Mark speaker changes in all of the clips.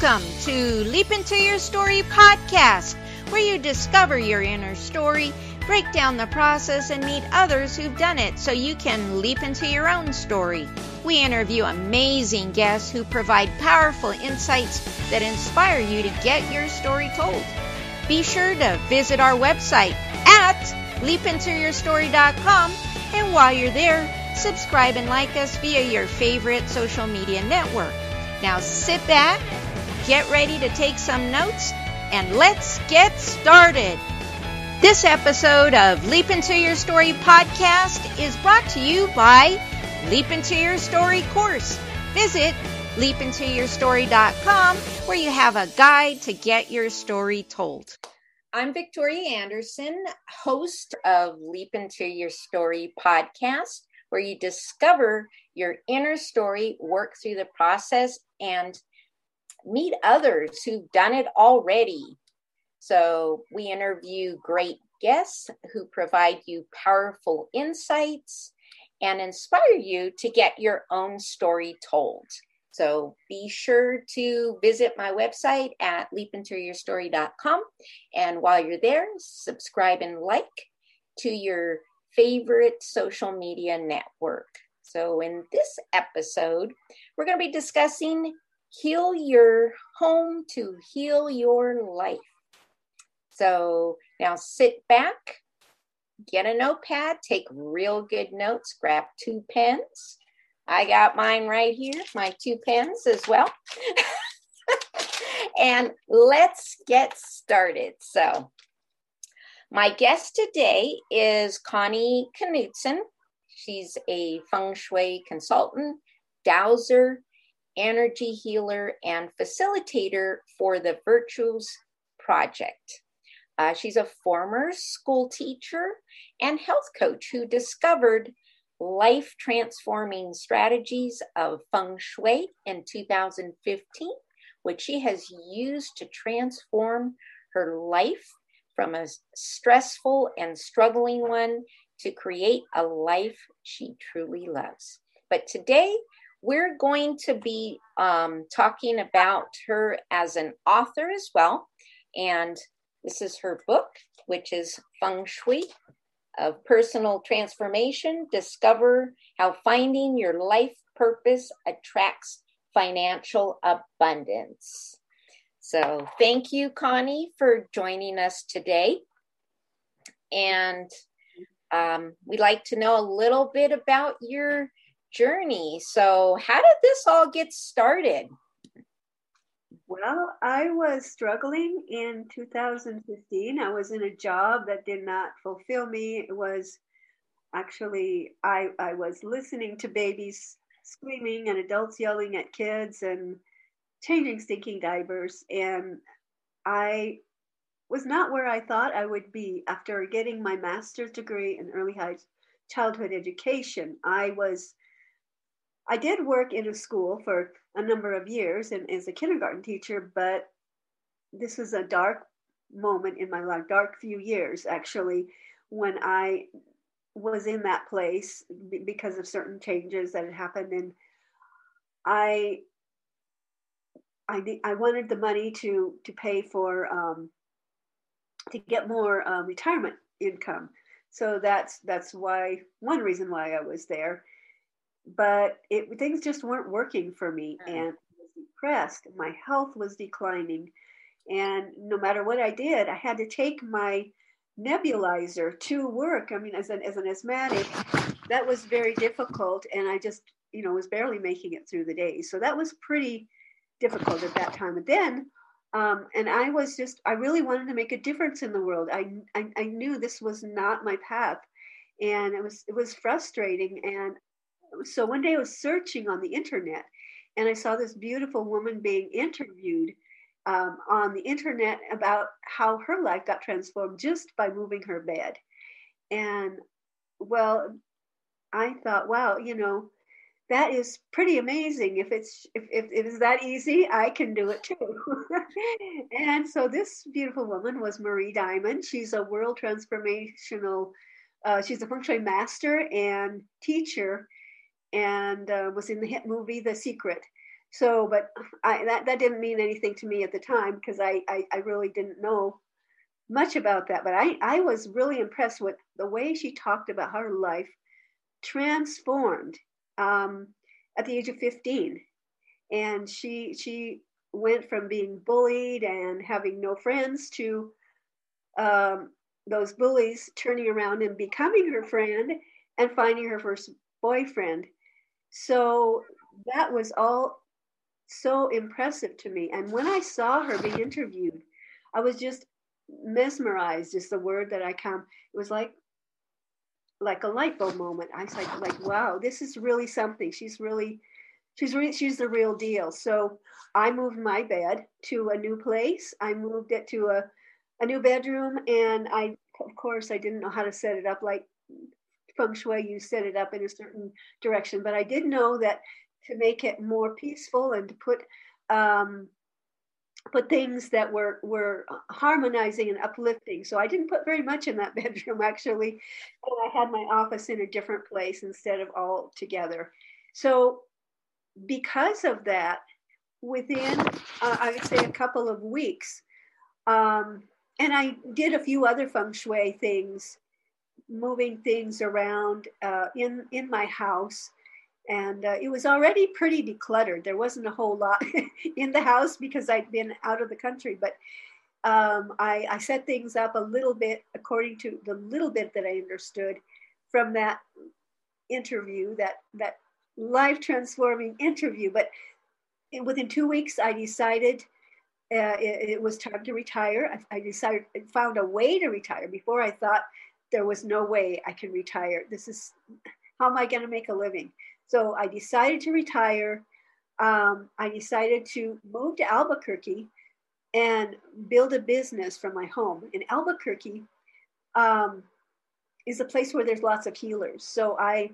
Speaker 1: Welcome to Leap Into Your Story podcast, where you discover your inner story, break down the process, and meet others who've done it so you can leap into your own story. We interview amazing guests who provide powerful insights that inspire you to get your story told. Be sure to visit our website at leapintoyourstory.com, and while you're there, subscribe and like us via your favorite social media network. Now sit back, get ready to take some notes, and let's get started. This episode of Leap Into Your Story podcast is brought to you by Leap Into Your Story course. Visit leapintoyourstory.com where you have a guide to get your story told. I'm Victoria Anderson, host of Leap Into Your Story podcast, where you discover your inner story, work through the process, and meet others who've done it already. So we interview great guests who provide you powerful insights and inspire you to get your own story told. So be sure to visit my website at leapintoyourstory.com. And while you're there, subscribe and like to your favorite social media network. So, in this episode, we're going to be discussing heal your home to heal your life. So, now sit back, get a notepad, take real good notes, grab two pens. I got mine right here, my two pens as well. and let's get started. So, my guest today is Connie Knudson. She's a feng shui consultant, dowser, energy healer, and facilitator for the Virtues Project. Uh, she's a former school teacher and health coach who discovered life transforming strategies of feng shui in 2015, which she has used to transform her life from a stressful and struggling one to create a life she truly loves. But today, we're going to be um, talking about her as an author as well. And this is her book, which is Feng Shui of Personal Transformation Discover How Finding Your Life Purpose Attracts Financial Abundance. So, thank you, Connie, for joining us today. And um, we'd like to know a little bit about your journey. So, how did this all get started?
Speaker 2: Well, I was struggling in 2015. I was in a job that did not fulfill me. It was actually, I, I was listening to babies screaming and adults yelling at kids and changing stinking diapers. And I was not where I thought I would be after getting my master's degree in early high childhood education. I was I did work in a school for a number of years and as a kindergarten teacher, but this was a dark moment in my life, dark few years actually, when I was in that place because of certain changes that had happened and I I I wanted the money to to pay for um, to get more uh, retirement income. So that's that's why one reason why I was there. But it, things just weren't working for me, mm. and I was depressed. My health was declining, and no matter what I did, I had to take my nebulizer to work. I mean, as an as an asthmatic, that was very difficult, and I just you know was barely making it through the day. So that was pretty difficult at that time. And then um, and I was just, I really wanted to make a difference in the world. I, I, I knew this was not my path, and it was it was frustrating. And so one day I was searching on the internet, and I saw this beautiful woman being interviewed um, on the internet about how her life got transformed just by moving her bed. And well, I thought, wow, you know, that is pretty amazing. If it's if, if, if it's that easy, I can do it too. and so this beautiful woman was Marie Diamond. She's a world transformational. Uh, she's a shui master and teacher, and uh, was in the hit movie The Secret. So, but I, that that didn't mean anything to me at the time because I, I I really didn't know much about that. But I I was really impressed with the way she talked about how her life transformed um, at the age of 15 and she she went from being bullied and having no friends to um, those bullies turning around and becoming her friend and finding her first boyfriend so that was all so impressive to me. And when i saw her being interviewed i was just mesmerized is the word that i come. It was like like a light bulb moment. I was like like wow this is really something. She's really she's re- she's the real deal. So I moved my bed to a new place. I moved it to a a new bedroom, and I of course I didn't know how to set it up like feng shui. You set it up in a certain direction, but I did know that to make it more peaceful and to put um, put things that were were harmonizing and uplifting. So I didn't put very much in that bedroom actually, I had my office in a different place instead of all together. So because of that, within uh, I would say a couple of weeks, um, and I did a few other feng shui things, moving things around uh, in in my house, and uh, it was already pretty decluttered. There wasn't a whole lot in the house because I'd been out of the country, but. Um, I, I set things up a little bit according to the little bit that I understood from that interview that that life transforming interview. But within two weeks, I decided uh, it, it, was time to retire. I, I decided, found a way to retire before I thought there was no way I could retire. This is how am I going to make a living? So I decided to retire. Um, I decided to move to Albuquerque and build a business from my home. In Albuquerque um, is a place where there's lots of healers. So I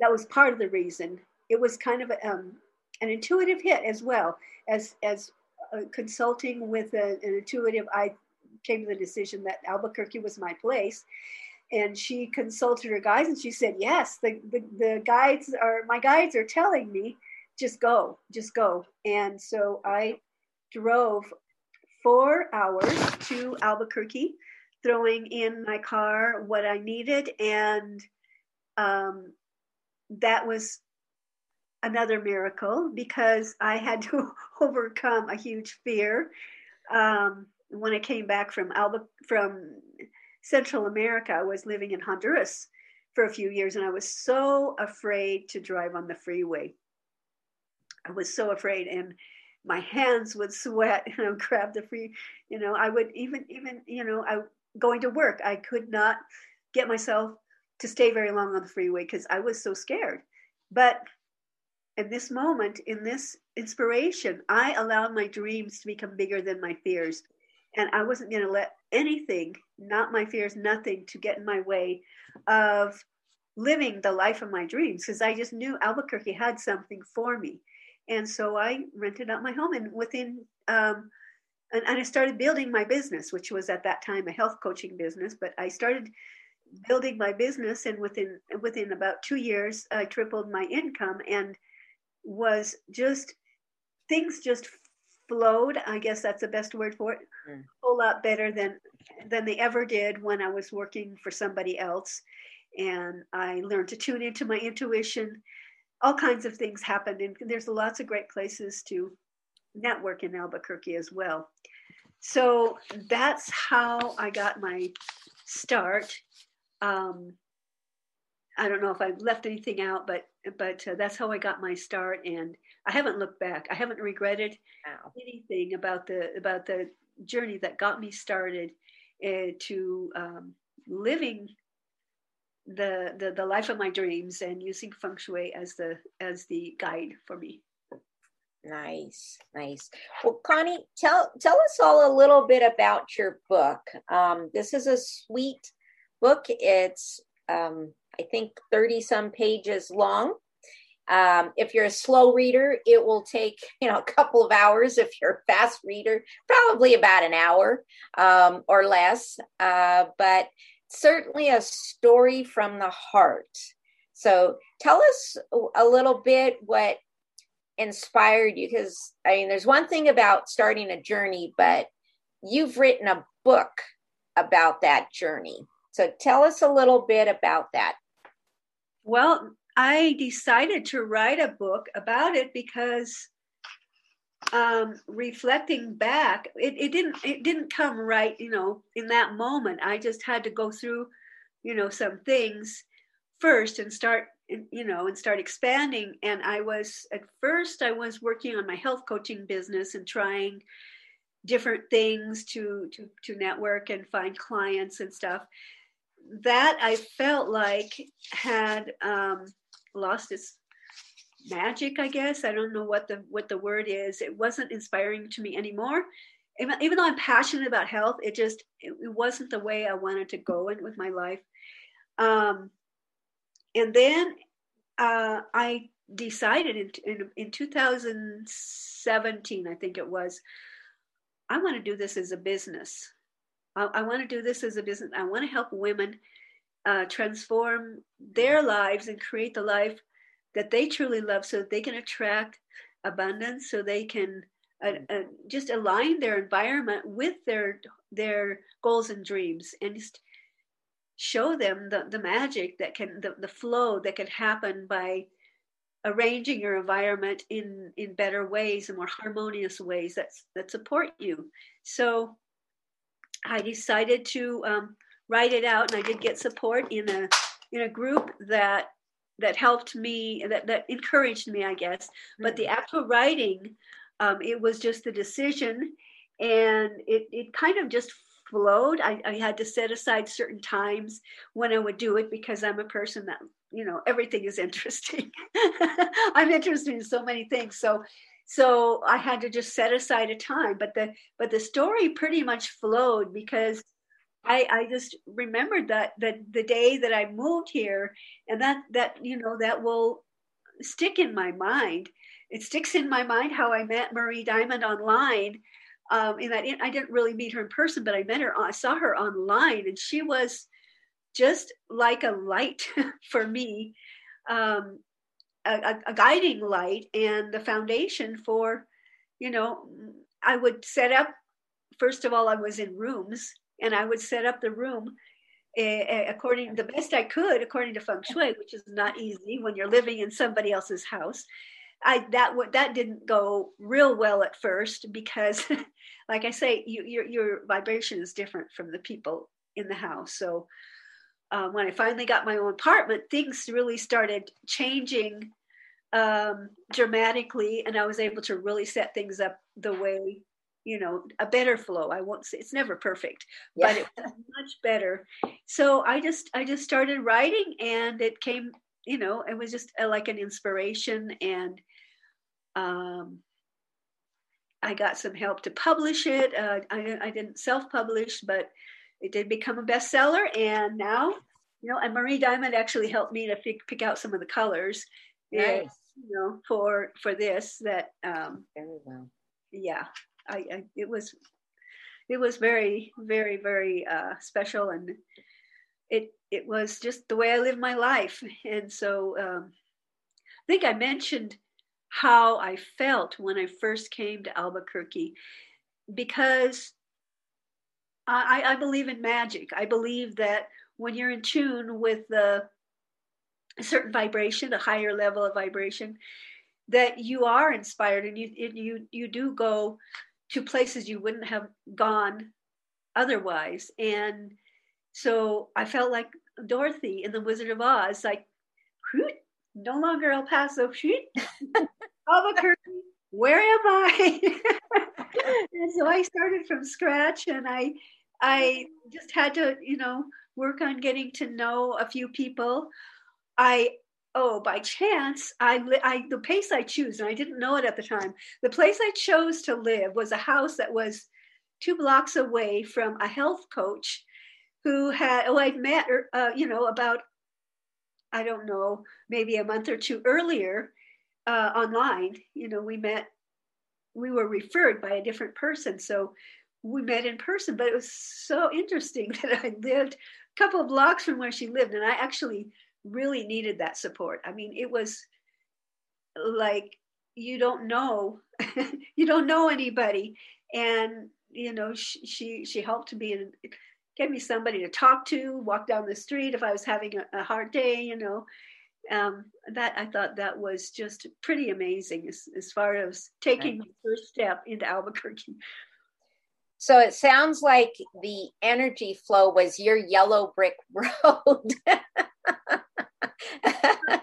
Speaker 2: that was part of the reason. It was kind of a, um, an intuitive hit as well as as uh, consulting with a, an intuitive. I came to the decision that Albuquerque was my place, and she consulted her guides, and she said, "Yes, the, the the guides are my guides are telling me, just go, just go." And so I drove four hours to Albuquerque, throwing in my car what I needed. And um, that was another miracle because I had to overcome a huge fear. Um, when I came back from Alba from Central America. I was living in Honduras for a few years, and I was so afraid to drive on the freeway. I was so afraid, and my hands would sweat, and I would grab the free. You know, I would even even you know, I going to work. I could not get myself to stay very long on the freeway because I was so scared. But in this moment, in this inspiration, I allowed my dreams to become bigger than my fears. And I wasn't going to let anything, not my fears, nothing, to get in my way of living the life of my dreams because I just knew Albuquerque had something for me. And so I rented out my home, and within, um, and, and I started building my business, which was at that time a health coaching business. But I started building my business and within within about two years i tripled my income and was just things just flowed. I guess that's the best word for it. Mm. a whole lot better than than they ever did when i was working for somebody else. And i learned to tune into my intuition. All kinds of things happened. And there's lots of great places to network in albuquerque as well. So that's how i got my start. Um, I don't know if I left anything out, but but uh, that's how I got my start, and I haven't looked back. I haven't regretted wow. anything about the about the journey that got me started uh, to um, living the, the the life of my dreams and using feng shui as the as the guide for me.
Speaker 1: Nice, nice. Well, Connie, tell tell us all a little bit about your book. Um, this is a sweet book. It's, um, I think, 30 some pages long. Um, if you're a slow reader, it will take you know a couple of hours. If you're a fast reader, probably about an hour um, or less. Uh, but certainly a story from the heart. So tell us a little bit what inspired you? Because I mean, there's one thing about starting a journey, but you've written a book about that journey. So tell us a little bit about that.
Speaker 2: Well, I decided to write a book about it because um, reflecting back, it, it didn't it didn't come right, you know, in that moment. I just had to go through, you know, some things first and start you know and start expanding and i was at first i was working on my health coaching business and trying different things to to to network and find clients and stuff that i felt like had um, lost its magic i guess. I don't know what the what the word is. It wasn't inspiring to me anymore. Even, though i'm passionate about health it just it, it wasn't the way i wanted to go in with my life. Um, and then uh, I decided in, in, in 2017, I think it was, I want to do this as a business. I, I want to do this as a business. I want to help women uh, transform their lives and create the life that they truly love so they can attract abundance, so they can uh, uh, just align their environment with their their goals and dreams and just show them the, the magic that can the, the flow that can happen by arranging your environment in in better ways and more harmonious ways that that support you so i decided to um, write it out and i did get support in a in a group that that helped me that that encouraged me i guess but the mm-hmm. actual writing um, it was just the decision and it it kind of just flowed. I, I had to set aside certain times when I would do it because I'm a person that, you know, everything is interesting. I'm interested in so many things. So so I had to just set aside a time. But the but the story pretty much flowed because I, I just remembered that that the day that I moved here and that that you know that will stick in my mind. It sticks in my mind how I met Marie Diamond online um, in that I didn't really meet her in person, but I met her. I saw her online, and she was just like a light for me, um, a, a, guiding light, and the foundation for, you know, I would set up. First of all, I was in rooms, and I would set up the room uh, according the best I could, according to feng shui, which is not easy when you're living in somebody else's house. I that that didn't go real well at first because, like I say, you, your your vibration is different from the people in the house. So um, when I finally got my own apartment, things really started changing um, dramatically, and I was able to really set things up the way you know a better flow. I won't say it's never perfect, yeah. but it was much better. So I just I just started writing, and it came you know, it was just a, like an inspiration. And um, I got some help to publish it. Uh, I, I didn't self publish, but it did become a bestseller. And now, you know, and Marie Diamond actually helped me to pick, pick out some of the colors. And, you know, for for this that um very well. Yeah. I, I it was it was very, very, very uh, special and it it was just the way I lived my life. And so um, I think I mentioned how I felt when I first came to Albuquerque because I, I believe in magic. I believe that when you're in tune with the a certain vibration, a higher level of vibration, that you are inspired and you you you do go to places you wouldn't have gone otherwise. And so I felt like Dorothy in The Wizard of Oz, like, no longer El Paso, shoot, Albuquerque, where am I? and so I started from scratch and I I just had to, you know, work on getting to know a few people. I oh, by chance, I, I the place I choose, and I didn't know it at the time. The place I chose to live was a house that was two blocks away from a health coach who had oh I'd met uh, you know about I don't know maybe a month or two earlier uh, online you know we met we were referred by a different person so we met in person but it was so interesting that I lived a couple of blocks from where she lived and I actually really needed that support. I mean it was like you don't know you don't know anybody. And you know she she, she helped me and gave me somebody to talk to walk down the street if i was having a, a hard day you know. Um, that i thought that was just pretty amazing as, as far as taking right. the first step into albuquerque.
Speaker 1: So it sounds like the energy flow was your yellow brick road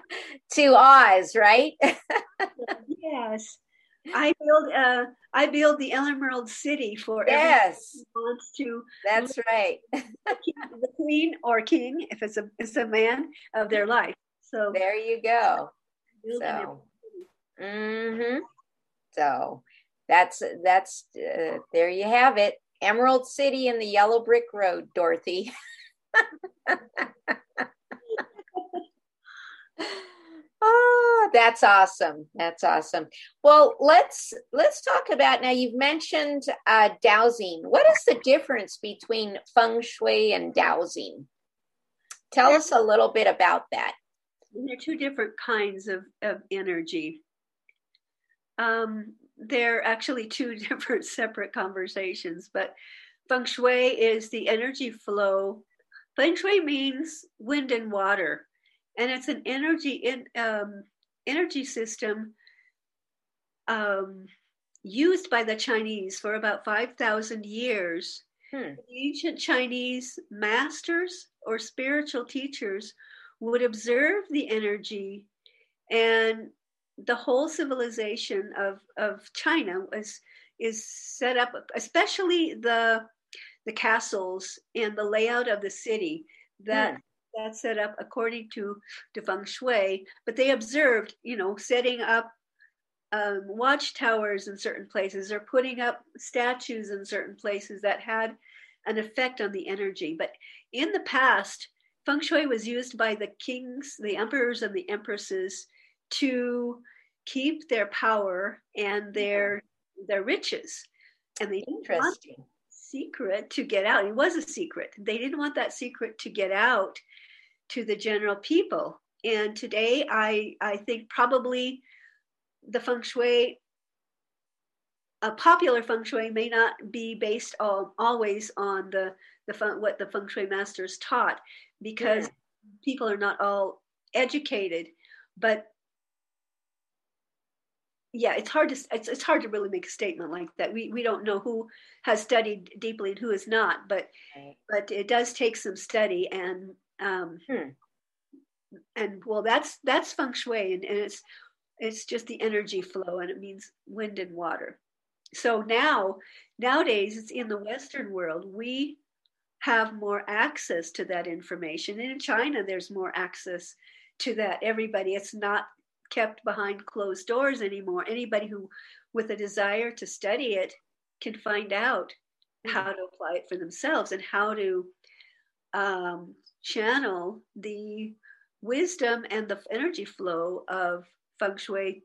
Speaker 1: to Oz, right?
Speaker 2: yes. I build uh I build the Emerald City for
Speaker 1: yes
Speaker 2: wants to
Speaker 1: that's right
Speaker 2: the queen or king if it's a it's a man of their life so
Speaker 1: there you go so mm-hmm. so that's that's uh, there you have it Emerald City and the Yellow Brick Road Dorothy Oh, that's awesome. That's awesome. Well, let's let's talk about now. You've mentioned uh, dowsing. What is the difference between feng shui and dowsing? Tell us a little bit about that.
Speaker 2: There are two different kinds of, of energy. Um, they're actually two different separate conversations, but feng shui is the energy flow. Feng shui means wind and water and it's an energy in um, energy system um, used by the Chinese for about five thousand years. Hmm. Ancient Chinese masters or spiritual teachers would observe the energy, and the whole civilization of of China was is set up, especially the the castles and the layout of the city that hmm that set up according to, to feng shui, but they observed, you know, setting up um, watchtowers in certain places or putting up statues in certain places that had an effect on the energy. But in the past, feng shui was used by the kings, the emperors, and the empresses to keep their power and their their riches. And they interesting secret to get out. It was a secret. They didn't want that secret to get out to the general people. And today, I I think probably the feng shui, a popular feng shui, may not be based all, always on the the feng, what the feng shui masters taught, because yeah. people are not all educated. But yeah, it's hard to it's, it's hard to really make a statement like that. We we don't know who has studied deeply and who has not, but right. but it does take some study and um, hmm. And well, that's that's feng shui, and, and it's it's just the energy flow, and it means wind and water. So now, nowadays, it's in the Western world. We have more access to that information. And in China, there's more access to that. Everybody, it's not kept behind closed doors anymore. Anybody who, with a desire to study it, can find out hmm. how to apply it for themselves and how to um, channel the wisdom and the energy flow of feng shui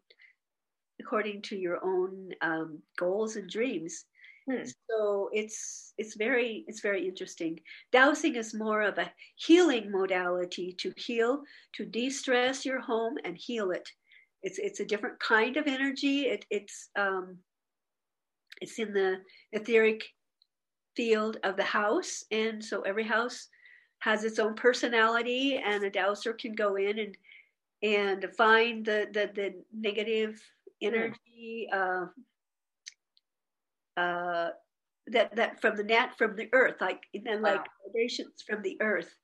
Speaker 2: according to your own um, goals and dreams. Hmm. So it's it's very it's very interesting. Dowsing is more of a healing modality to heal, to de-stress your home and heal it. It's it's a different kind of energy. It, it's um, it's in the etheric field of the house, and so every house has its own personality, and a dowser can go in and and find the the, the negative energy uh, uh, that that from the net from the earth, like and then wow. like vibrations from the earth,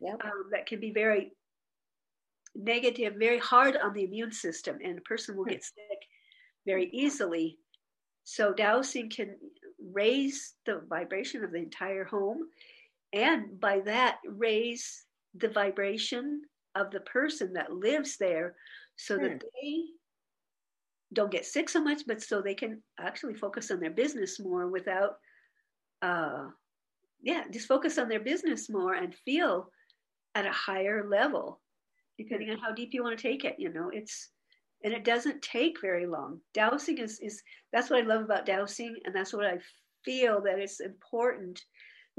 Speaker 2: yep. um, that can be very negative, very hard on the immune system, and a person will hmm. get sick very easily. So dowsing can raise the vibration of the entire home and by that raise the vibration of the person that lives there so hmm. that they don't get sick so much but so they can actually focus on their business more without uh yeah just focus on their business more and feel at a higher level depending hmm. on how deep you want to take it you know it's and it doesn't take very long dowsing is is that's what i love about dowsing and that's what i feel that it's important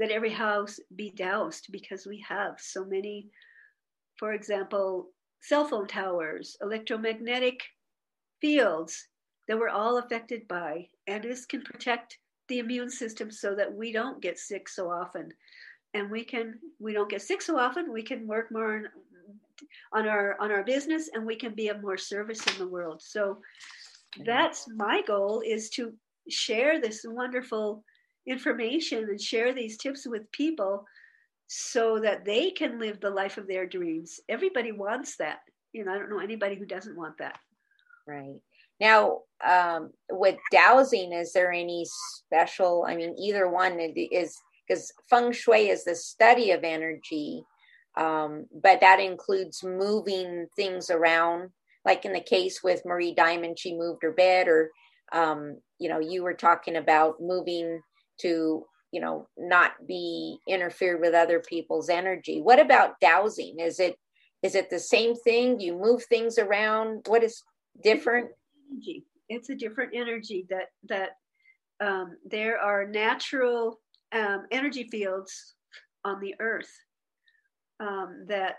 Speaker 2: that every house be dowsed because we have so many, for example, cell phone towers, electromagnetic fields that we're all affected by, and this can protect the immune system so that we don't get sick so often. And we can we don't get sick so often. We can work more on, on our on our business, and we can be of more service in the world. So that's my goal is to share this wonderful information and share these tips with people so that they can live the life of their dreams. Everybody wants that. You know, I don't know anybody who doesn't want that.
Speaker 1: Right. Now, um, with dowsing, is there any special? I mean, either one is because feng shui is the study of energy, um, but that includes moving things around. Like in the case with Marie Diamond, she moved her bed, or um, you know, you were talking about moving to you know not be interfered with other people's energy. What about dowsing? Is it is it the same thing? You move things around. What is different?
Speaker 2: Energy. It's a different energy that that um, there are natural um, energy fields on the earth um, that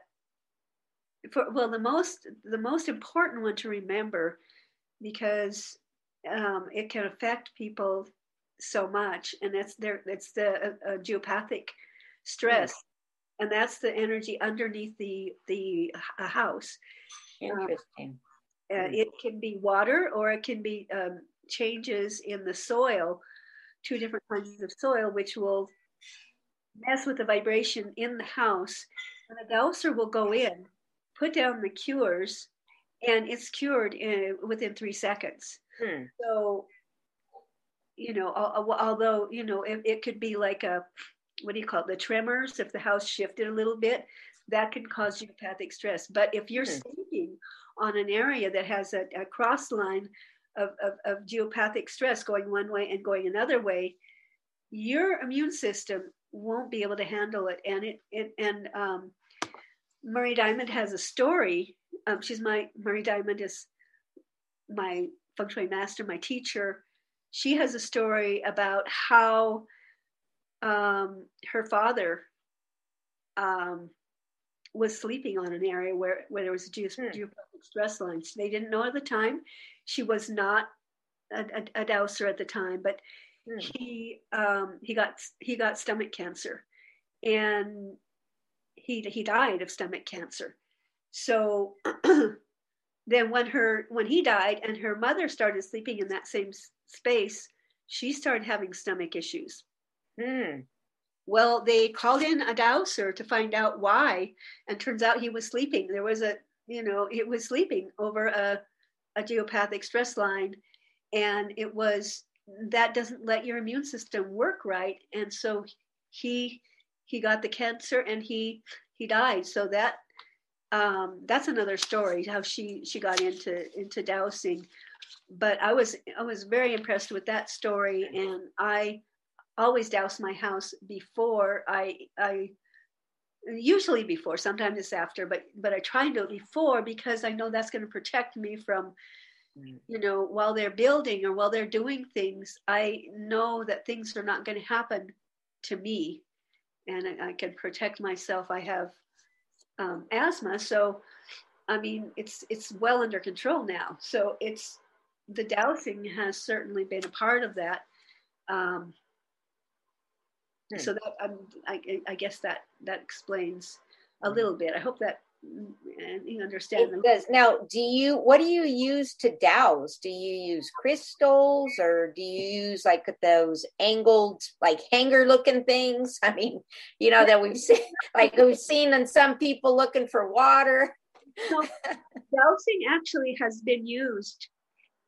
Speaker 2: for, well the most the most important one to remember because um, it can affect people so much, and that's there. That's the uh, uh, geopathic stress, mm. and that's the energy underneath the the uh, house.
Speaker 1: Interesting.
Speaker 2: Uh, mm. It can be water, or it can be um, changes in the soil, two different kinds of soil, which will mess with the vibration in the house. And a dowser will go in, put down the cures, and it's cured in, within three seconds. Hmm. So you know, although, you know, it, it could be like a, what do you call it, the tremors, if the house shifted a little bit, that can cause geopathic stress. But if you're mm-hmm. sleeping on an area that has a, a cross line of, of, of, geopathic stress going one way and going another way, your immune system won't be able to handle it. And it, it and um, Marie Diamond has a story. Um, she's my Marie Diamond is my feng shui master, my teacher, she has a story about how um, her father um, was sleeping on an area where, where there was a ge- hmm. stress lines. They didn't know at the time. She was not a, a, a dowser at the time, but hmm. he um, he got he got stomach cancer, and he he died of stomach cancer. So then when her when he died and her mother started sleeping in that same space, she started having stomach issues. Hmm. Well, they called in a dowser to find out why, and turns out he was sleeping. There was a, you know, it was sleeping over a, a geopathic stress line, and it was that doesn't let your immune system work right, and so he he got the cancer and he he died. So that um, that's another story how she she got into into dowsing but I was I was very impressed with that story, and I always dowse my house before I I usually before sometimes it's after but but i try to do it before because i know that's going to protect me from mm. you know while they're building or while they're doing things i know that things are not going to happen to me and I, I, can protect myself i have um, asthma so i mean it's it's well under control now so it's the dowsing has certainly been a part of that. Um, hmm. So that um, I, I, guess that that explains a hmm. little bit. I hope that mm, you understand.
Speaker 1: It does. Now, do you what do you use to dowse? Do you use crystals or do you use like those angled like hanger looking things? I mean, you know that we've seen like we've seen in some people looking for water.
Speaker 2: so, dowsing actually has been used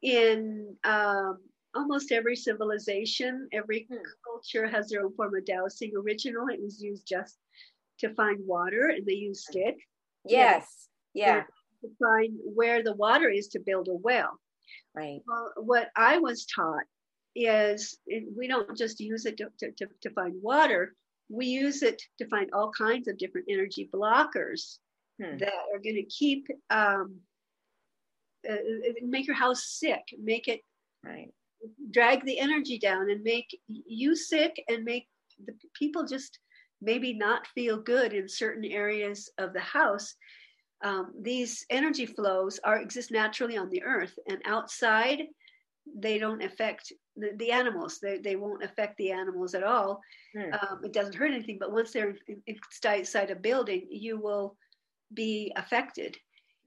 Speaker 2: in um, almost every civilization, every hmm. culture has their own form of dowsing. Originally, it was used just to find water, and they used stick.
Speaker 1: Yes, yeah.
Speaker 2: To find where the water is to build a well.
Speaker 1: Right.
Speaker 2: Well, what I was taught is we don't just use it to, to, to, to find water, we use it to find all kinds of different energy blockers hmm. that are going to keep um, uh, uh, make your house sick, make it
Speaker 1: right.
Speaker 2: drag the energy down and make you sick and make the people just maybe not feel good in certain areas of the house. Um, these energy flows are exist naturally on the earth and outside they don't affect the, the animals. They, they won't affect the animals at all. Hmm. Um, it doesn't hurt anything. But once they're inside a building, you will be affected.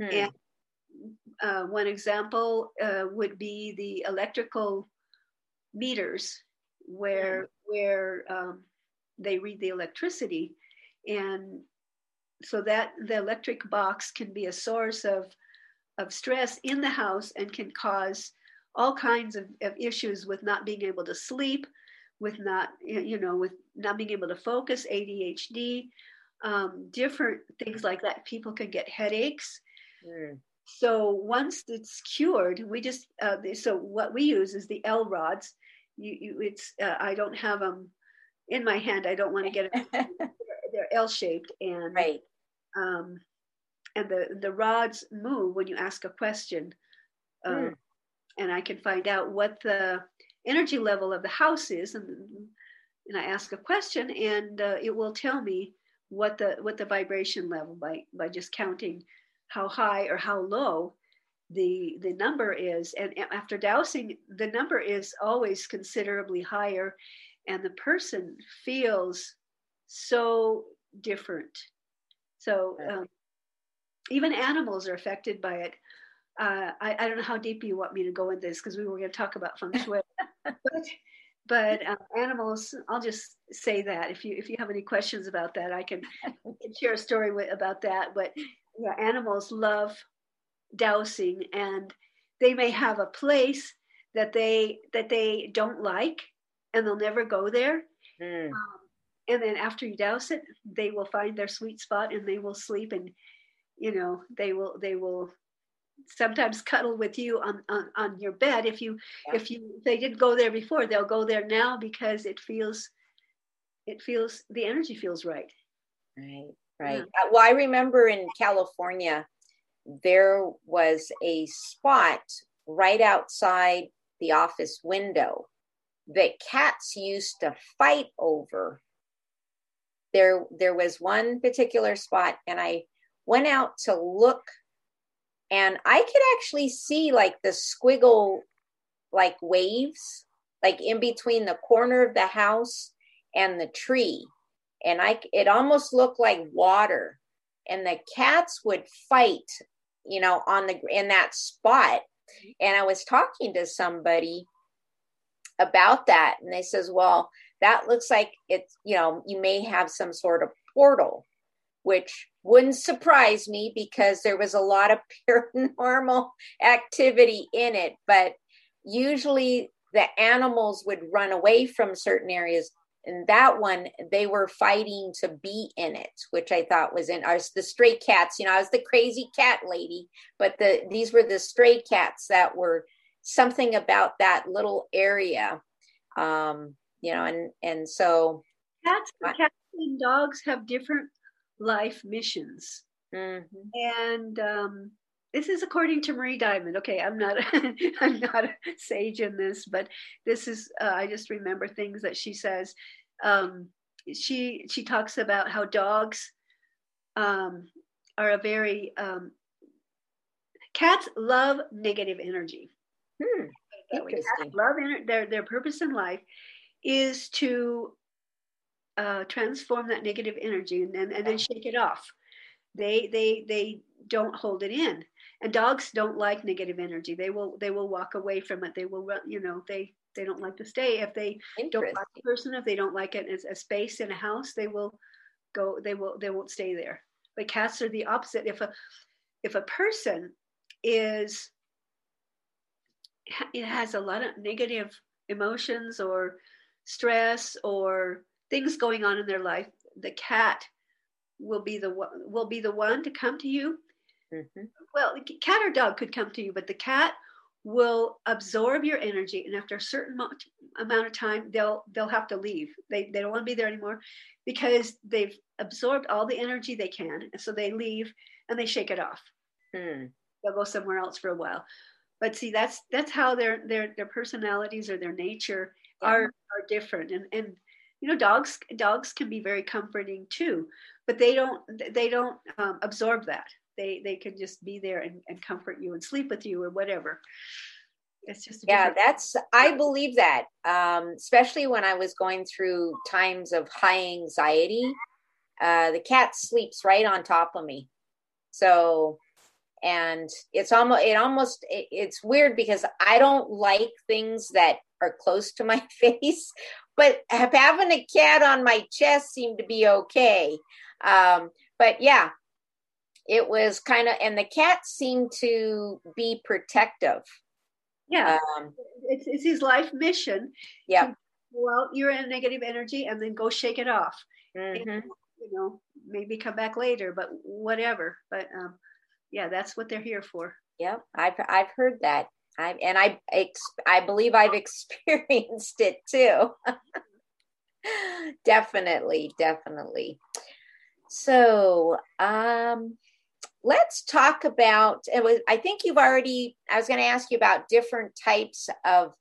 Speaker 2: Hmm. And uh, one example uh, would be the electrical meters, where hmm. where um, they read the electricity, and so that the electric box can be a source of of stress in the house and can cause all kinds of, of issues with not being able to sleep, with not, you know, with not being able to focus, ADHD, um, different things like that. People can get headaches. Mm. So once it's cured, we just uh, so what we use is the L rods. You, you it's uh, I don't have them in my hand. I don't want to get them. they're L shaped and
Speaker 1: right.
Speaker 2: Um, and the the rods move when you ask a question. mm and I can find out what the energy level of the house is, and and I ask a question, and uh, it will tell me what the what the vibration level by by just counting how high or how low the the number is. And after dowsing the number is always considerably higher and the person feels so different. So um, even animals are affected by it. Uh, I, I, don't know how deep you want me to go in this because we were going to talk about feng shui, but, but uh, animals. I'll just say that. If you if you have any questions about that, I can, can share a story with, about that. But yeah, animals love dowsing, and they may have a place that they that they don't like, and they'll never go there. Mm. Um, and then after you dowse it, they will find their sweet spot and they will sleep and you know they will they will sometimes cuddle with you on, on, on your bed if you yeah. if you if they didn't go there before they'll go there now because it feels it feels the energy feels right
Speaker 1: right right. Yeah. Uh, well i remember in california there was a spot right outside the office window that cats used to fight over. There there was one particular spot and i went out to look and I could actually see like the squiggle like waves like in between the corner of the house and the tree and I it almost looked like water and the cats would fight you know on the in that spot and I was talking to somebody about that and they says well that looks like it's you know you may have some sort of portal which wouldn't surprise me because there was a lot of paranormal activity in it. But usually the animals would run away from certain areas. And that one, they were fighting to be in it, which I thought was in us. The stray cats, you know, I was the crazy cat lady, but the these were the stray cats that were something about that little area, um, you know, and and so
Speaker 2: cats, cats and dogs have different life missions. Mm-hmm. And um, this is according to Marie Diamond. Okay, I'm not I'm not a sage in this, but this is uh, I just remember things that she says. Um, she she talks about how dogs um, are a very um, cats love negative energy. Hmm. Cats love their their purpose in life is to uh, transform that negative energy and then, and then shake it off. They they they don't hold it in. And dogs don't like negative energy. They will they will walk away from it. They will you know they they don't like to stay if they don't like a person if they don't like it as a space in a house they will go they will they won't stay there. But cats are the opposite. If a if a person is it has a lot of negative emotions or stress or things going on in their life, the cat will be the one will be the one to come to you. Mm-hmm. Well, cat or dog could come to you, but the cat will absorb your energy, and after a certain amount of time, they'll they'll have to leave. They they don't want to be there anymore because they've absorbed all the energy they can, and so they leave and they shake it off. Mm. They'll go somewhere else for a while. But see, that's that's how their their their personalities or their nature yeah. are are different, and and you know dogs dogs can be very comforting too but they don't they don't um, absorb that they they can just be there and, and comfort you and sleep with you or whatever. It's just
Speaker 1: yeah that's i believe that um, especially when i was going through times of high anxiety uh, the cat sleeps right on top of me. So and it's almost it almost it, it's weird because i don't like things that are close to my face but having a cat on my chest seemed to be okay. Um, but yeah it was kind of and the cat seemed to be protective.
Speaker 2: Yeah. Um, it's, it's his life mission
Speaker 1: yeah.
Speaker 2: well you're in negative energy and then go shake it off.
Speaker 1: Mm-hmm.
Speaker 2: and, you know maybe come back later but whatever. But um yeah that's what they're here for.
Speaker 1: Yep i've i've heard that. I and i i believe i've experienced it too. Definitely definitely. So um let's talk about it was i think you've already i was going to ask you about different types of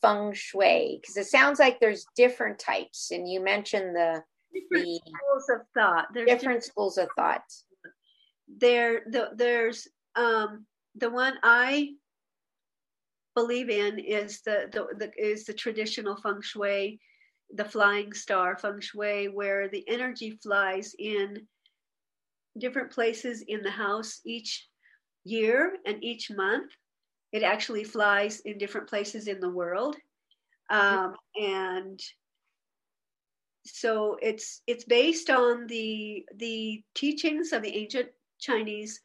Speaker 1: feng shui because it sounds like there's different types and you mentioned the
Speaker 2: different the schools of thought.
Speaker 1: There's different, different schools of thought.
Speaker 2: There the, there's um the one i believe in is the, the the is the traditional feng shui the flying star feng shui where the energy flies in different places in the house each year and each month. It actually flies in different places in the world. Um, and so it's it's based on the the teachings of the ancient Chinese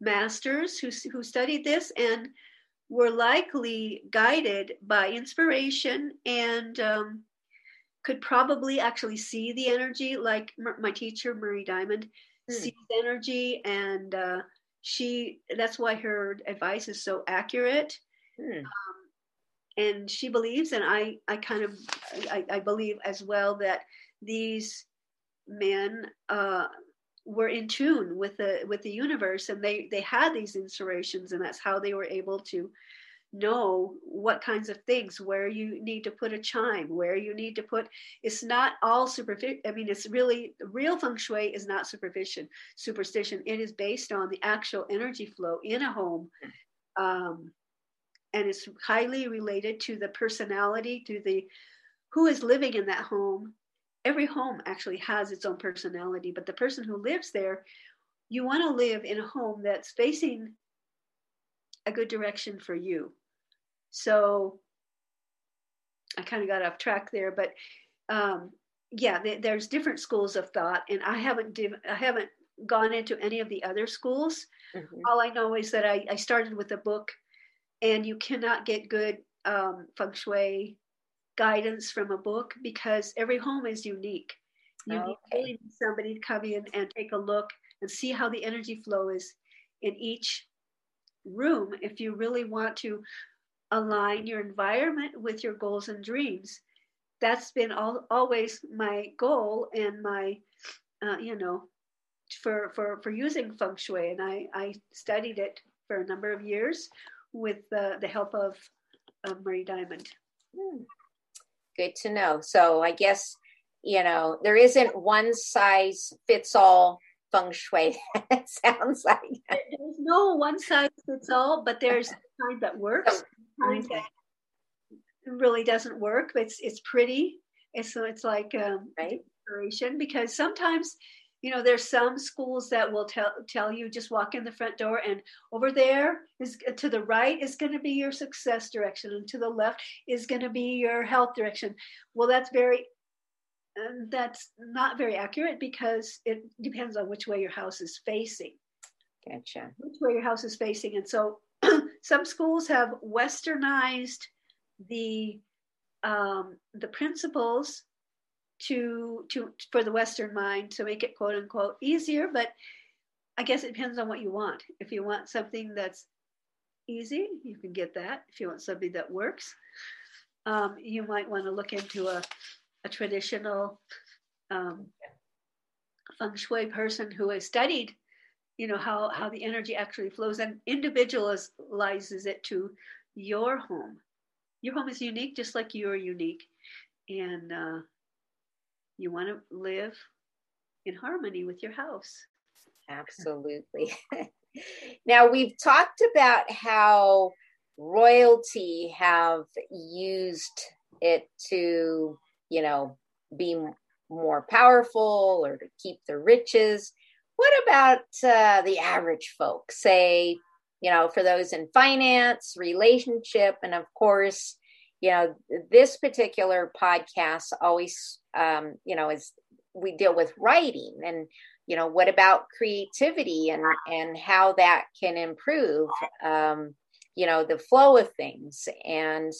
Speaker 2: masters who who studied this and were likely guided by inspiration and um, could probably actually see the energy like my teacher Marie Diamond hmm. sees energy and uh, she that's why her advice is so accurate hmm. um, and she believes and i i kind of i, I believe as well that these men uh, were in tune with the with the universe and they they had these inspirations and that's how they were able to know what kinds of things where you need to put a chime where you need to put it's not all superficial i mean it's really real feng shui is not superstition superstition. It is based on the actual energy flow in a home um, and it's highly related to the personality to the who is living in that home. Every home actually has its own personality but the person who lives there you want to live in a home that's facing a good direction for you so I kind of got off track there, but um, yeah, th- there's different schools of thought, and I haven't div- I haven't gone into any of the other schools. Mm-hmm. All I know is that I, I started with a book, and you cannot get good um, feng shui guidance from a book because every home is unique. You oh, okay. need somebody to come in and take a look and see how the energy flow is in each room if you really want to align your environment with your goals and dreams. That's been all, always my goal and my, uh, you know, for, for, for using feng shui. And I, I studied it for a number of years with the, the help of, of Marie Diamond. Hmm.
Speaker 1: Good to know. So I guess, you know, there isn't one size fits all feng shui. it sounds like
Speaker 2: there's no one size fits all, but there's a kind that works kind that really doesn't work. But it's it's pretty. And so it's like um, right. inspiration because sometimes you know there's some schools that will tell tell you just walk in the front door and over there is to the right is going to be your success direction and to the left is going to be your health direction well that's very uh, that's not very accurate because it depends on which way your house is facing
Speaker 1: gotcha
Speaker 2: which way your house is facing and so some schools have westernized the um, the principles to to for the Western mind to make it quote unquote easier. But I guess it depends on what you want. If you want something that's easy, you can get that. If you want something that works, um, you might want to look into a, a traditional um, feng shui person who has studied you know how how the energy actually flows and individualizes it to your home. Your home is unique just like you're unique. And uh, you want to live in harmony with your house.
Speaker 1: Absolutely. Now we've talked about how royalty have used it to, you know, be more powerful or to keep the riches. What about uh, the average folk? Say, you know, for those in finance, relationship, and of course, you know, this particular podcast always, um, you know, is we deal with writing and you know what about creativity and and how that can improve um, you know the flow of things and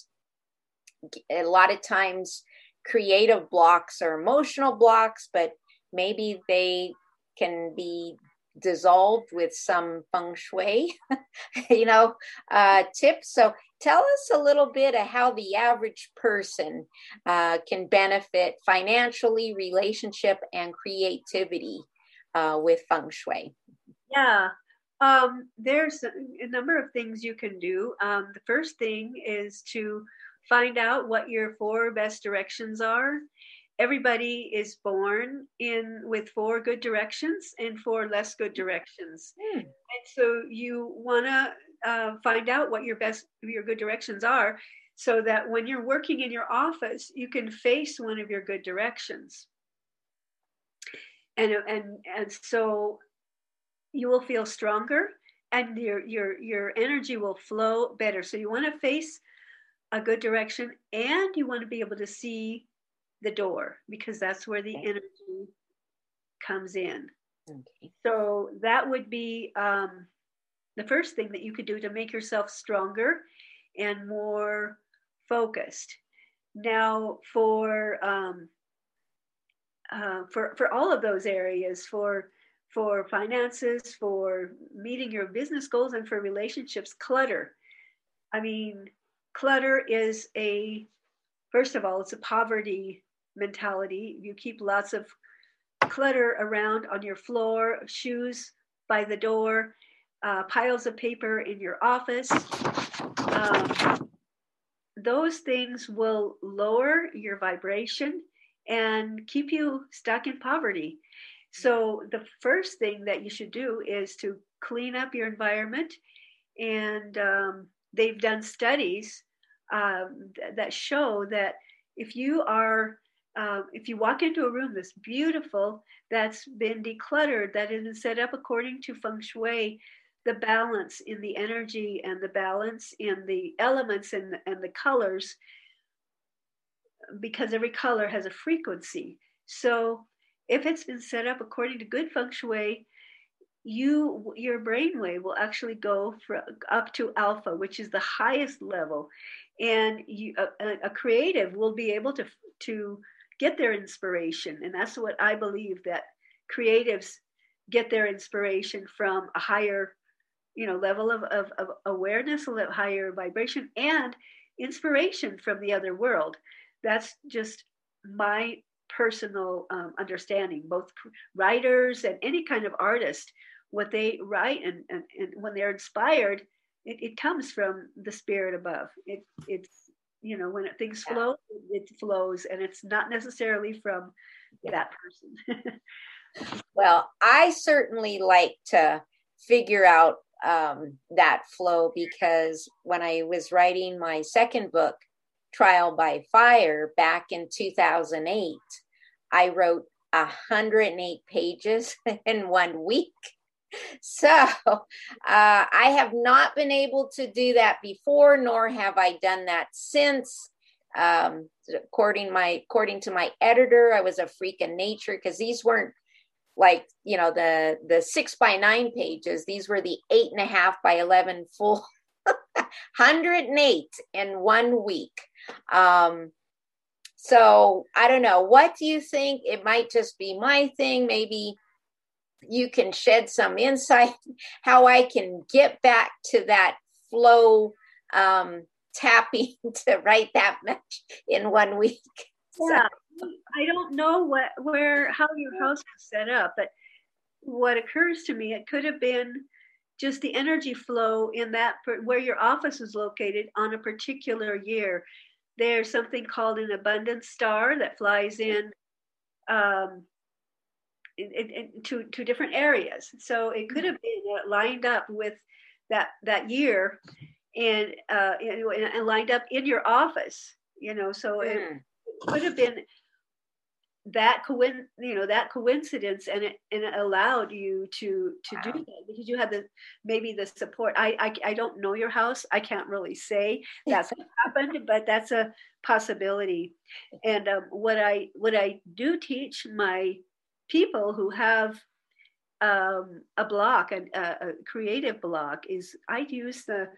Speaker 1: a lot of times creative blocks or emotional blocks but maybe they can be dissolved with some feng shui you know uh, tips. So tell us a little bit of how the average person uh, can benefit financially relationship and creativity uh, with feng shui.
Speaker 2: Yeah. Um, there's a number of things you can do. Um, the first thing is to find out what your four best directions are everybody is born in with four good directions and four less good directions. Mm. and so you want to uh, find out what your best your good directions are so that when you're working in your office you can face one of your good directions. And and and so you will feel stronger and your your your energy will flow better. So you want to face a good direction and you want to be able to see the door because that's where the energy comes in. Okay. So that would be um, the first thing that you could do to make yourself stronger and more focused. Now, for um, uh, for for all of those areas, for for finances, for meeting your business goals, and for relationships, clutter. I mean, clutter is a first of all, it's a poverty mentality. You keep lots of clutter around on your floor, shoes by the door, uh, piles of paper in your office. Um, those things will lower your vibration and keep you stuck in poverty. So, the first thing that you should do is to clean up your environment. And um, they've done studies um, that show that if you are um, if you walk into a room that's beautiful, that's been decluttered, that is set up according to feng shui, the balance in the energy and the balance in the elements and, and the colors, because every color has a frequency. So if it's been set up according to good feng shui, you your brainwave will actually go for, up to alpha, which is the highest level, and you, a, a creative will be able to to get their inspiration. And that's what I believe that creatives get their inspiration from a higher, you know, level of, of, of awareness, a higher vibration, and inspiration from the other world. That's just my personal um, understanding. Both writers and any kind of artist, what they write and, and, and when they're inspired, it, it comes from the spirit above. It, it's you know when things yeah. flow it flows and it's not necessarily from yeah. that
Speaker 1: person well i certainly like to figure out um, that flow because when i was writing my second book trial by fire back in 2008 i wrote 108 pages in one week so uh, I have not been able to do that before, nor have I done that since. Um, according my according to my editor, I was a freak of nature because these weren't like you know the the six by nine pages. These were the eight and a half by eleven full, hundred and eight in one week. Um, so I don't know. What do you think? It might just be my thing. Maybe you can shed some insight how I can get back to that flow um, tapping to write that much in one week.
Speaker 2: Yeah, so. I don't know what where how your house was set up, but what occurs to me, it could have been just the energy flow in that where your office is located on a particular year. There's something called an abundance star that flies in um, in, in, to to different areas. So it could have been lined up with that that year, and uh, and lined up in your office. You know, so mm. it could have been that coin you know that coincidence and it and it allowed you to to wow. do that because you had the maybe the support I, I i don't know your house i can't really say that's what happened but that's a possibility and um, what i what i do teach my people who have um, a block a, a creative block is i use the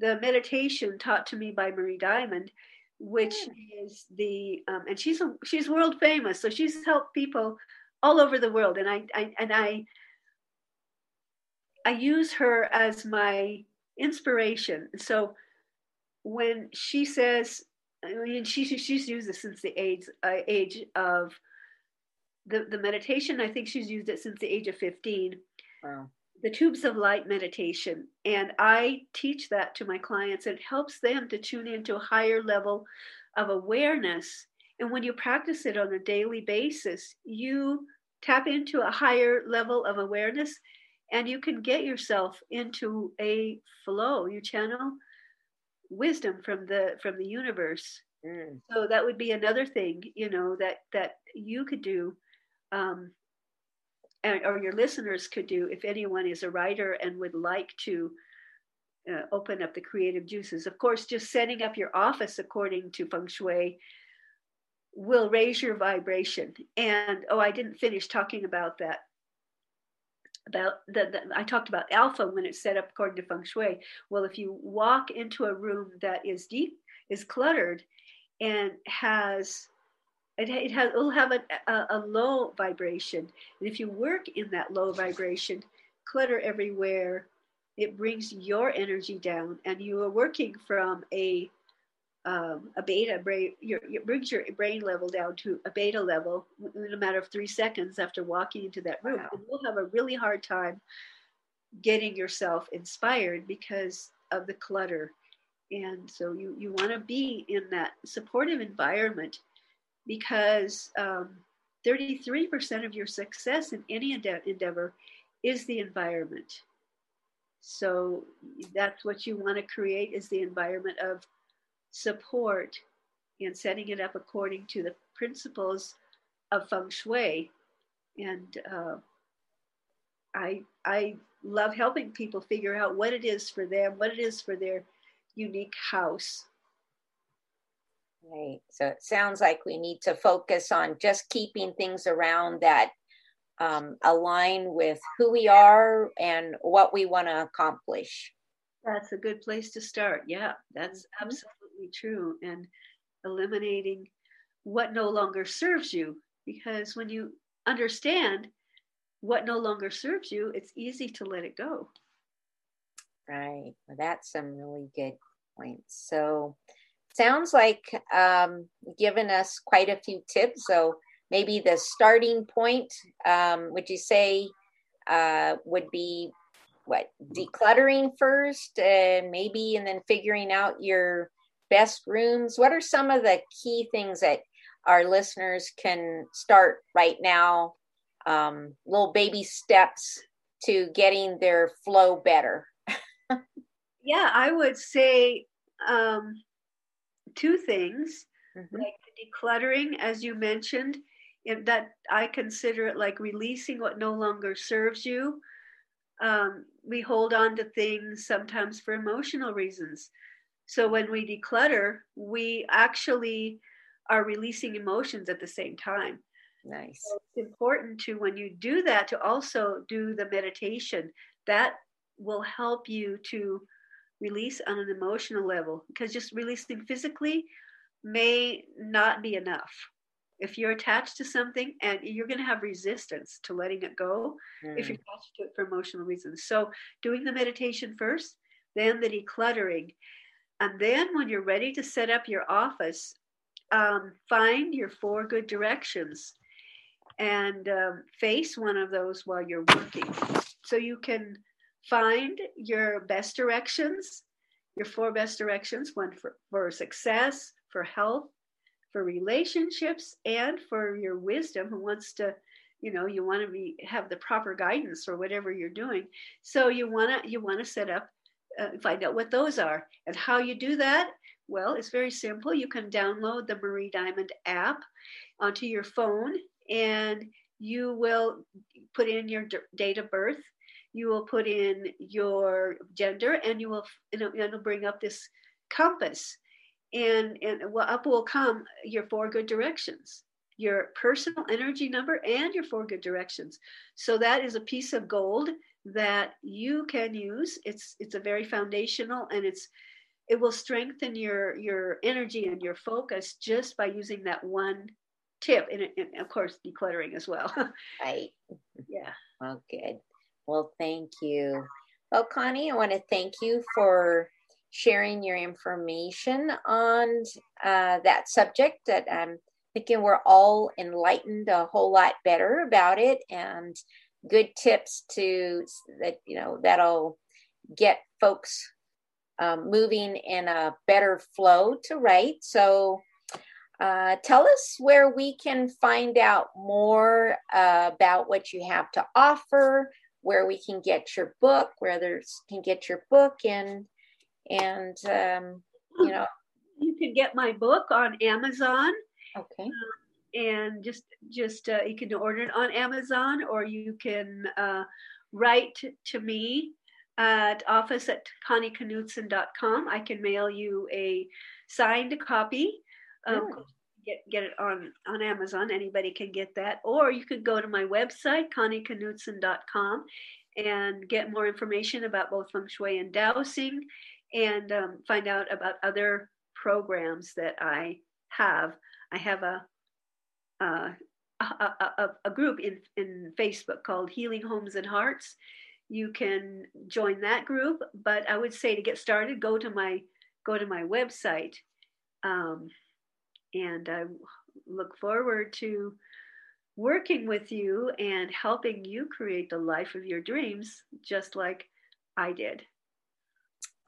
Speaker 2: the meditation taught to me by marie diamond which mm. is the um, and she's a, she's world famous, so she's helped people all over the world, and I, I and I I use her as my inspiration. So when she says, I mean, she she's used this since the age uh, age of the the meditation. I think she's used it since the age of fifteen. Wow the tubes of light meditation and i teach that to my clients it helps them to tune into a higher level of awareness and when you practice it on a daily basis you tap into a higher level of awareness and you can get yourself into a flow you channel wisdom from the from the universe mm. so that would be another thing you know that that you could do um, or your listeners could do if anyone is a writer and would like to uh, open up the creative juices. Of course, just setting up your office according to feng shui will raise your vibration. And oh, I didn't finish talking about that. About the, the I talked about alpha when it's set up according to feng shui. Well, if you walk into a room that is deep, is cluttered, and has it, it has it'll have a, a, a low vibration. And if you work in that low vibration clutter everywhere it brings your energy down. And you are working from a um, a beta brain your, it brings your brain level down to a beta level in a matter of three seconds after walking into that room. Wow. and you'll have a really hard time getting yourself inspired because of the clutter. And so you you want to be in that supportive environment because um, 33% of your success in any endeavor is the environment. So that's what you want to create is the environment of support and setting it up according to the principles of feng shui. And uh, I I love helping people figure out what it is for them, what it is for their unique house.
Speaker 1: Right. So it sounds like we need to focus on just keeping things around that um, align with who we are and what we want to accomplish.
Speaker 2: That's a good place to start. Yeah, that's mm-hmm. absolutely true. And eliminating what no longer serves you, because when you understand what no longer serves you, it's easy to let it go.
Speaker 1: Right. Well, that's some really good points. So, sounds like um, given us quite a few tips. So maybe the starting point, um, would you say, uh, would be what decluttering first, and maybe, and then figuring out your best rooms. What are some of the key things that our listeners can start right now? Um, little baby steps to getting their flow better.
Speaker 2: yeah, I would say um, two things mm-hmm. like decluttering, as you mentioned, that I consider it like releasing what no longer serves you. Um, we hold on to things sometimes for emotional reasons. So when we declutter, we actually are releasing emotions at the same time.
Speaker 1: Nice.
Speaker 2: So it's important to, when you do that, to also do the meditation. That will help you to release on an emotional level because just releasing physically may not be enough. If you're attached to something and you're going to have resistance to letting it go mm. if you're hmm. attached to it for emotional reasons. So, doing the meditation first, then the decluttering. And then, when you're ready to set up your office, um, find your four good directions and um, face one of those while you're working. So, you can find your best directions, your four best directions one for, for success, for health, for relationships, and for your wisdom who wants to you know you want to be have the proper guidance for whatever you're doing so you want to you want to set up uh, find out what those are. And how you do that? Well, it's very simple. You can download the Marie Diamond app onto your phone and you will put in your d- date of birth. You will put in your gender and you will, and it'll bring up this compass. And, and up will come your four good directions your personal energy number and your four good directions. So that is a piece of gold that you can use. It's it's a very foundational and it's it will strengthen your your energy and your focus just by using that one tip and, and of course decluttering as well.
Speaker 1: right.
Speaker 2: Yeah.
Speaker 1: Well, good. Well, thank you. Well, Connie, I want to thank you for sharing your information on uh, that subject that I'm thinking we're all enlightened a whole lot better about it and good tips to that you know that'll get folks um, moving in a better flow to write so uh, tell us where we can find out more uh, about what you have to offer where we can get your book where others can get your book and and um, you know
Speaker 2: you can get my book on amazon
Speaker 1: Okay.
Speaker 2: Uh, and just just uh, you can order it on Amazon or you can uh, write to me at office at connieknudson.com. I can mail you a signed copy. Um, Get, get it on, on Amazon. Anybody can get that. Or you could go to my website, connieknudson.com, and get more information about both feng shui and dowsing and um, find out about other programs that I have I have a uh, a, a, a, group in, in Facebook called Healing Homes and Hearts. You can join that group, but I would say to get started, go to my go to my website, um, and I look forward to working with you and helping you create the life of your dreams, just like I did.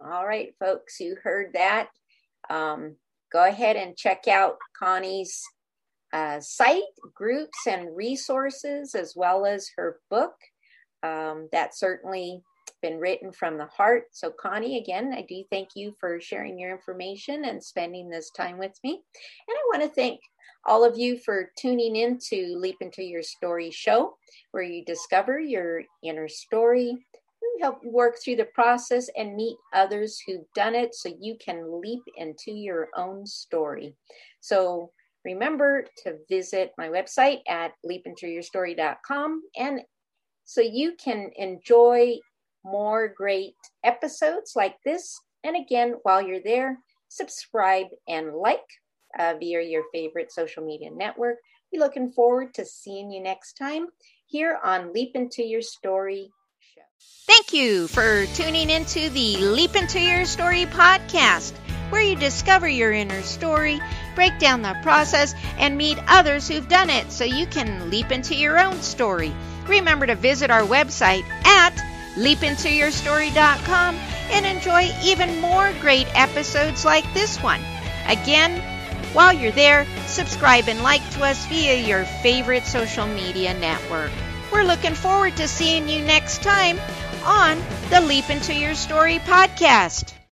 Speaker 1: All right, folks, you heard that. Um, go ahead and check out Connie's uh, site, groups, and resources, as well as her book. Um, that's certainly been written from the heart. So, Connie, again, I do thank you for sharing your information and spending this time with me. And I want to thank all of you for tuning in to Leap Into Your Story show, where you discover your inner story, help work through the process and meet others who've done it so you can leap into your own story. So remember to visit my website at leapintoyourstory.com and so you can enjoy more great episodes like this. And again, while you're there, subscribe and like uh, via your favorite social media network. We're looking forward to seeing you next time here on Leap Into Your Story Show.
Speaker 3: Thank you for tuning into the Leap Into Your Story podcast, where you discover your inner story, break down the process, and meet others who've done it so you can leap into your own story. Remember to visit our website at leapintoyourstory.com and enjoy even more great episodes like this one. Again, while you're there, subscribe and like to us via your favorite social media network. We're looking forward to seeing you next time on the Leap Into Your Story podcast.